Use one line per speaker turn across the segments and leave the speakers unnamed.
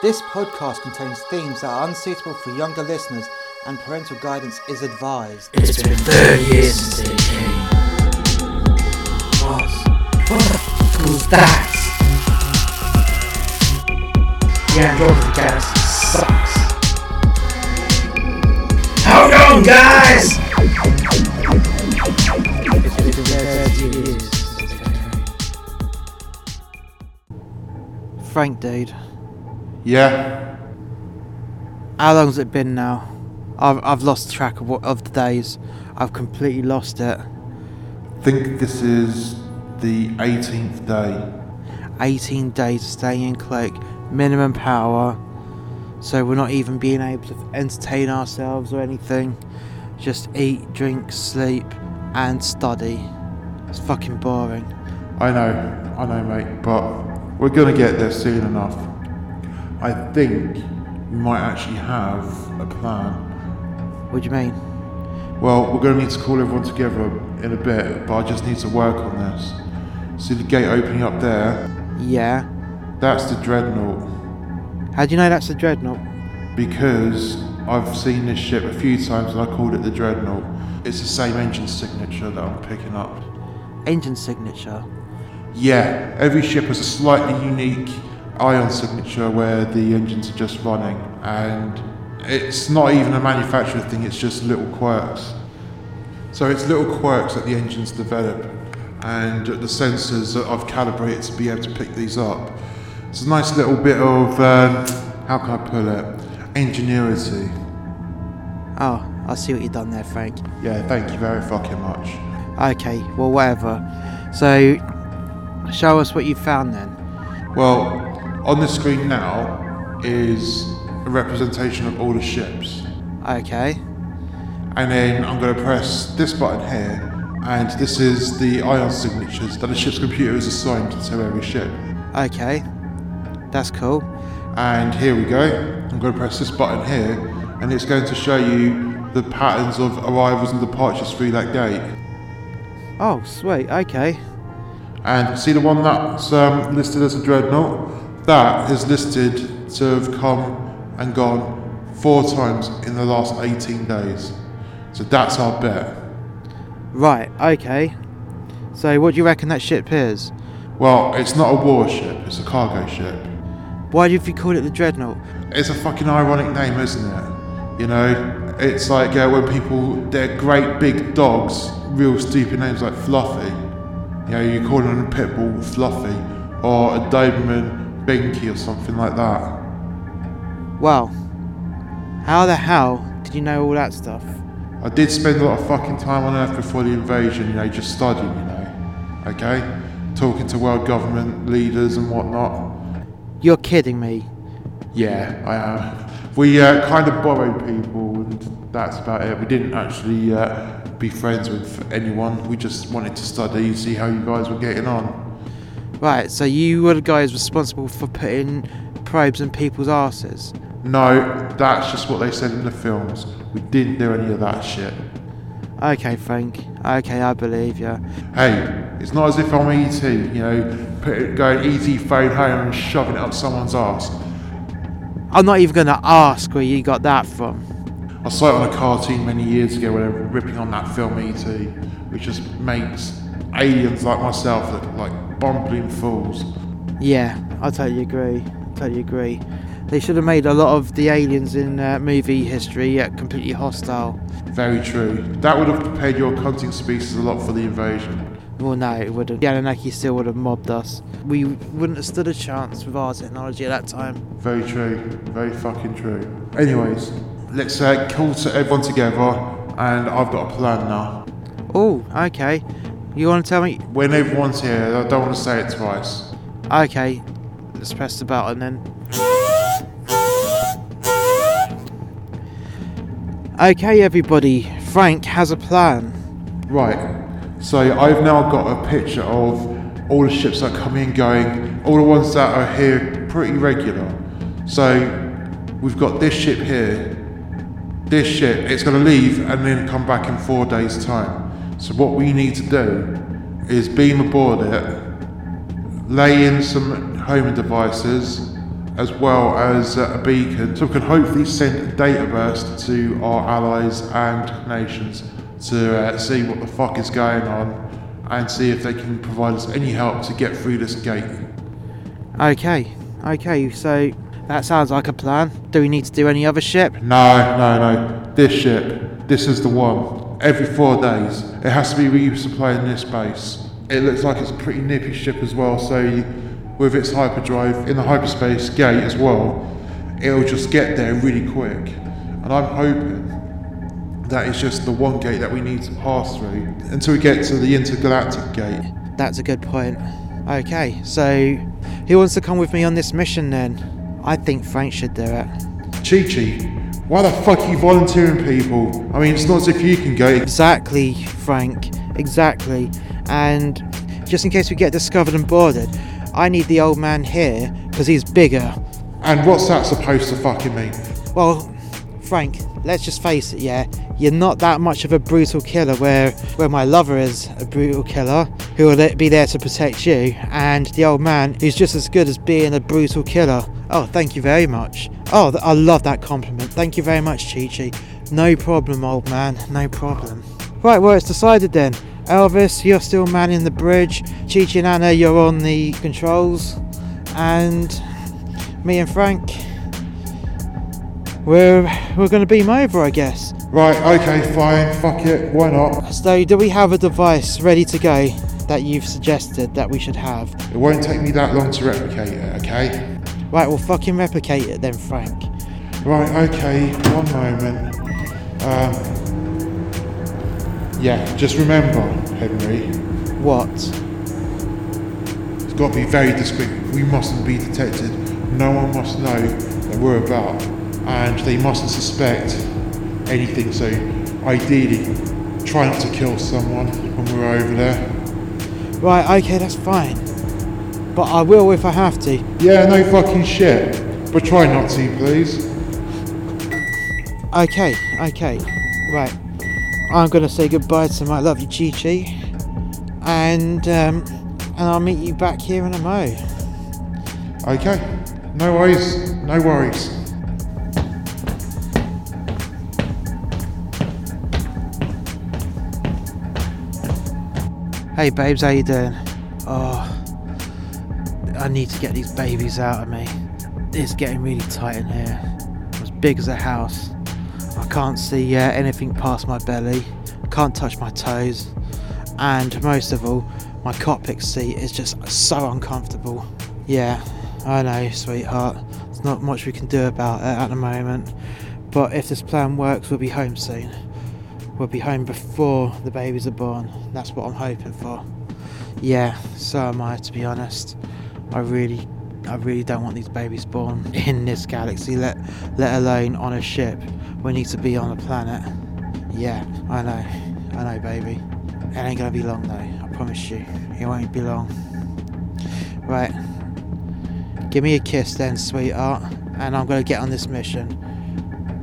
This podcast contains themes that are unsuitable for younger listeners and parental guidance is advised.
It's been 30 years since it came. What? What the f was that? The Andromeda Galaxy sucks. Hold on, guys!
It's been 30 years since it came. Frank, dude,
Yeah,
how long's it been now? I've, I've lost track of, what, of the days. I've completely lost it.
think this is the 18th day.
18 days of staying in cloak, minimum power, so we're not even being able to entertain ourselves or anything. Just eat, drink, sleep, and study. It's fucking boring.
I know, I know, mate, but we're gonna get there soon enough. I think we might actually have a plan.
What do you mean?
Well, we're gonna need to call everyone together in a bit, but I just need to work on this. See the gate opening up there?
Yeah.
That's the dreadnought.
How do you know that's the dreadnought?
Because I've seen this ship a few times and I called it the dreadnought. It's the same engine signature that I'm picking up.
Engine signature.
Yeah, every ship has a slightly unique ion signature where the engines are just running, and it's not even a manufacturer thing, it's just little quirks. So it's little quirks that the engines develop, and the sensors that I've calibrated to be able to pick these up. It's a nice little bit of, um, how can I put it, ingenuity.
Oh, I see what you've done there, Frank.
Yeah, thank you very fucking much.
Okay, well, whatever. So, show us what you found then.
Well, on the screen now is a representation of all the ships.
Okay.
And then I'm going to press this button here, and this is the ion signatures that the ship's computer is assigned to every ship.
Okay. That's cool.
And here we go. I'm going to press this button here, and it's going to show you the patterns of arrivals and departures through that gate.
Oh, sweet. Okay.
And see the one that's um, listed as a dreadnought? That is listed to have come and gone four times in the last 18 days. So that's our bet.
Right, okay. So, what do you reckon that ship is?
Well, it's not a warship, it's a cargo ship.
Why have you called it the Dreadnought?
It's a fucking ironic name, isn't it? You know, it's like uh, when people, they're great big dogs, real stupid names like Fluffy. You know, you call them a pit bull Fluffy, or a Doberman Binky or something like that.
Well, how the hell did you know all that stuff?
I did spend a lot of fucking time on Earth before the invasion, you know, just studying, you know, okay? Talking to world government leaders and whatnot.
You're kidding me.
Yeah, I am. We uh, kind of borrowed people, and that's about it. We didn't actually uh, be friends with anyone. We just wanted to study, see how you guys were getting on.
Right, so you were the guys responsible for putting probes in people's asses.
No, that's just what they said in the films. We didn't do any of that shit.
Okay, Frank. Okay, I believe you.
Hey, it's not as if I'm ET, you know, put going ET phone home and shoving it up someone's ass.
I'm not even going to ask where you got that from.
I saw it on a cartoon many years ago when they were ripping on that film ET, which just makes aliens like myself that like bumbling fools.
Yeah, I totally agree. Totally agree. They should have made a lot of the aliens in uh, movie history uh, completely hostile.
Very true. That would have prepared your hunting species a lot for the invasion.
Well, no, it would have. The Anunnaki still would have mobbed us. We wouldn't have stood a chance with our technology at that time.
Very true. Very fucking true. Anyways, let's uh, call to everyone together, and I've got a plan now.
Oh, okay. You want to tell me?
When everyone's here, I don't want to say it twice.
Okay, let's press the button then. Okay, everybody. Frank has a plan.
Right. So I've now got a picture of all the ships that are coming and going, all the ones that are here pretty regular. So we've got this ship here. This ship, it's going to leave and then come back in four days' time. So what we need to do is beam aboard it, lay in some homing devices, as well as uh, a beacon, so we can hopefully send a data burst to our allies and nations to uh, see what the fuck is going on and see if they can provide us any help to get through this gate.
Okay, okay, so that sounds like a plan. Do we need to do any other ship?
No, no, no. This ship, this is the one. Every four days, it has to be resupplying this base. It looks like it's a pretty nippy ship as well, so with its hyperdrive in the hyperspace gate as well, it'll just get there really quick. And I'm hoping that it's just the one gate that we need to pass through until we get to the intergalactic gate.
That's a good point. Okay, so who wants to come with me on this mission then? I think Frank should do it.
Chi Chi, why the fuck are you volunteering people? I mean, it's not as if you can go.
Exactly, Frank. Exactly. And just in case we get discovered and boarded, I need the old man here because he's bigger.
And what's that supposed to fucking mean?
Well, Frank, let's just face it, yeah. You're not that much of a brutal killer where where my lover is a brutal killer who will be there to protect you and the old man who's just as good as being a brutal killer. Oh, thank you very much. Oh, I love that compliment. Thank you very much, Chi Chi. No problem, old man. No problem. Right, well, it's decided then. Elvis, you're still manning the bridge. Chi Chi and Anna, you're on the controls. And me and Frank, we're we're going to beam over, I guess.
Right, okay, fine, fuck it, why not?
So, do we have a device ready to go that you've suggested that we should have?
It won't take me that long to replicate it, okay?
Right, we'll fucking replicate it then, Frank.
Right, okay, one moment. Um, yeah, just remember, Henry,
What?
it's got to be very discreet. We mustn't be detected. No one must know that we're about. And they mustn't suspect anything, so ideally, try not to kill someone when we're over there.
Right, okay, that's fine. But I will if I have to.
Yeah, no fucking shit. But try not to, please.
Okay, okay, right. I'm gonna say goodbye to my lovely Chi Chi, and um, and I'll meet you back here in a mo.
Okay, no worries, no worries.
Hey babes, how you doing? Oh, I need to get these babies out of me. It's getting really tight in here. I'm as big as a house. I can't see uh, anything past my belly. Can't touch my toes, and most of all, my cockpit seat is just so uncomfortable. Yeah, I know, sweetheart. There's not much we can do about it at the moment. But if this plan works, we'll be home soon. We'll be home before the babies are born. That's what I'm hoping for. Yeah, so am I to be honest. I really I really don't want these babies born in this galaxy, let let alone on a ship. We need to be on a planet. Yeah, I know. I know baby. It ain't gonna be long though, I promise you. It won't be long. Right. Give me a kiss then, sweetheart, and I'm gonna get on this mission.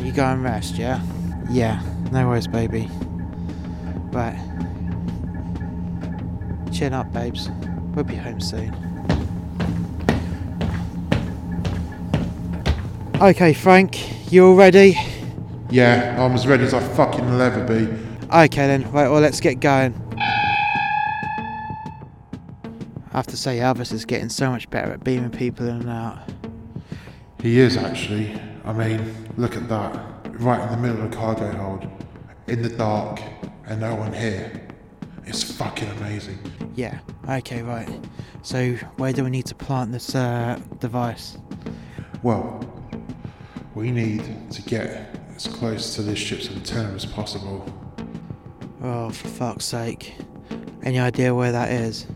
You go and rest, yeah? Yeah, no worries, baby. Right. Chin up, babes. We'll be home soon. Okay, Frank, you all ready?
Yeah, I'm as ready as I fucking will ever be.
Okay then, right, well, let's get going. I have to say, Elvis is getting so much better at beaming people in and out.
He is actually. I mean, look at that. Right in the middle of the cargo hold. In the dark, and no one here. It's fucking amazing.
Yeah, okay, right. So, where do we need to plant this uh, device?
Well, we need to get as close to this ship's antenna as possible.
Oh, for fuck's sake. Any idea where that is?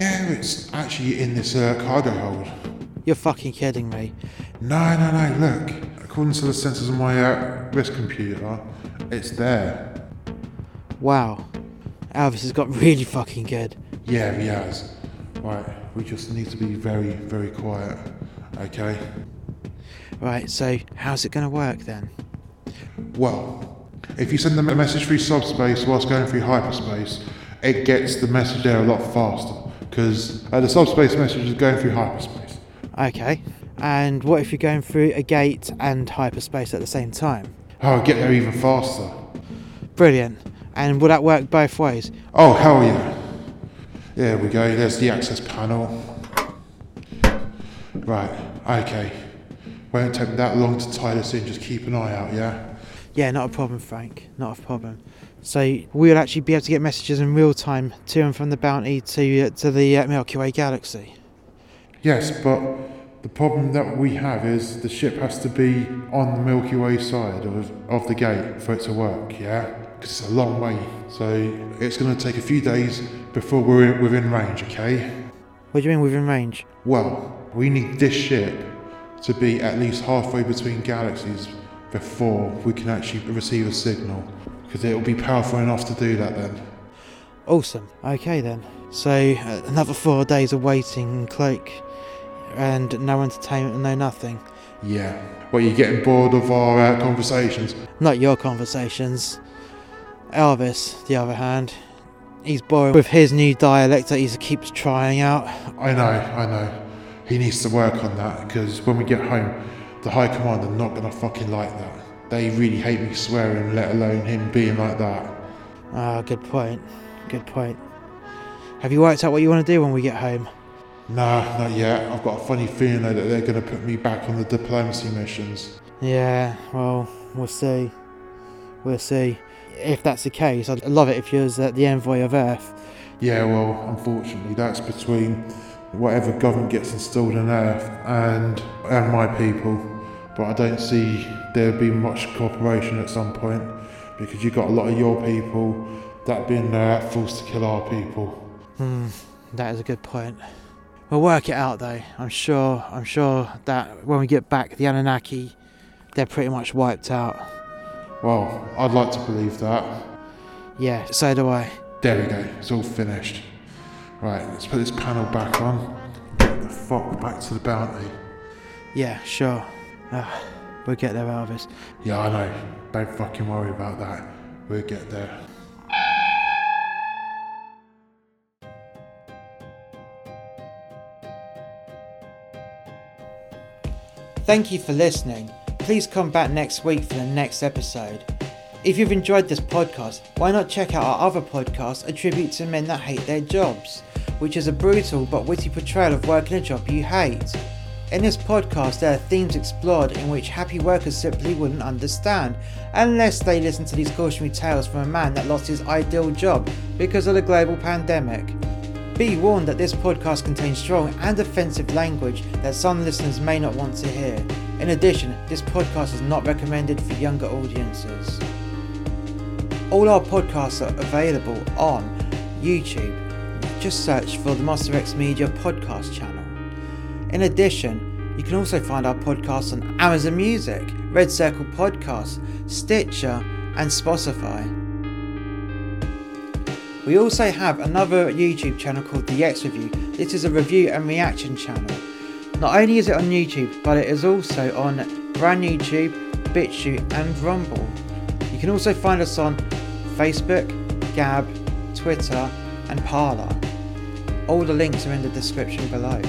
Yeah, it's actually in this uh, cargo hold.
You're fucking kidding me.
No, no, no, look. According to the sensors on my uh, wrist computer, it's there.
Wow. Elvis has got really fucking good.
Yeah, he has. Right, we just need to be very, very quiet. Okay?
Right, so how's it gonna work then?
Well, if you send them a message through subspace whilst going through hyperspace, it gets the message there a lot faster. Because uh, the subspace message is going through hyperspace.
Okay. And what if you're going through a gate and hyperspace at the same time?
Oh, get there even faster.
Brilliant. And will that work both ways?
Oh, hell yeah. There we go, there's the access panel. Right, okay. Won't take me that long to tie this in, just keep an eye out, yeah?
Yeah, not a problem, Frank. Not a problem. So we'll actually be able to get messages in real time to and from the bounty to uh, to the uh, Milky Way galaxy.
Yes, but the problem that we have is the ship has to be on the Milky Way side of, of the gate for it to work, yeah? Because it's a long way, so it's going to take a few days before we're within range, okay?
What do you mean within range?
Well, we need this ship to be at least halfway between galaxies before we can actually receive a signal, because it will be powerful enough to do that then.
Awesome. Okay then. So uh, another four days of waiting, cloak, and no entertainment, and no nothing.
Yeah. Well, you're getting bored of our uh, conversations.
Not your conversations. Elvis, the other hand, he's bored with his new dialect that he keeps trying out.
I know, I know. He needs to work on that because when we get home, the High Command are not gonna fucking like that. They really hate me swearing, let alone him being like that.
Ah, good point. Good point. Have you worked out what you want to do when we get home?
Nah, not yet. I've got a funny feeling though that they're gonna put me back on the diplomacy missions.
Yeah, well, we'll see. We'll see. If that's the case, I'd love it if you was uh, the envoy of Earth.
Yeah, well, unfortunately, that's between whatever government gets installed on Earth and and my people. But I don't see there being much cooperation at some point because you've got a lot of your people that have been uh, forced to kill our people.
Hmm, that is a good point. We'll work it out though. I'm sure. I'm sure that when we get back, the Anunnaki, they're pretty much wiped out.
Well, I'd like to believe that.
Yeah, so do I.
There we go. It's all finished. Right, let's put this panel back on. Get the fuck back to the bounty.
Yeah, sure. Ah, we'll get there, Elvis.
Yeah, I know. Don't fucking worry about that. We'll get there.
Thank you for listening. Please come back next week for the next episode. If you've enjoyed this podcast, why not check out our other podcast, A Tribute to Men That Hate Their Jobs, which is a brutal but witty portrayal of working a job you hate. In this podcast, there are themes explored in which happy workers simply wouldn't understand unless they listen to these cautionary tales from a man that lost his ideal job because of the global pandemic. Be warned that this podcast contains strong and offensive language that some listeners may not want to hear. In addition, this podcast is not recommended for younger audiences. All our podcasts are available on YouTube. Just search for the Muster X Media podcast channel. In addition, you can also find our podcasts on Amazon Music, Red Circle Podcasts, Stitcher, and Spotify. We also have another YouTube channel called The X Review. This is a review and reaction channel. Not only is it on YouTube, but it is also on Brand New Tube, BitChute, and Rumble. You can also find us on Facebook, Gab, Twitter, and Parler. All the links are in the description below.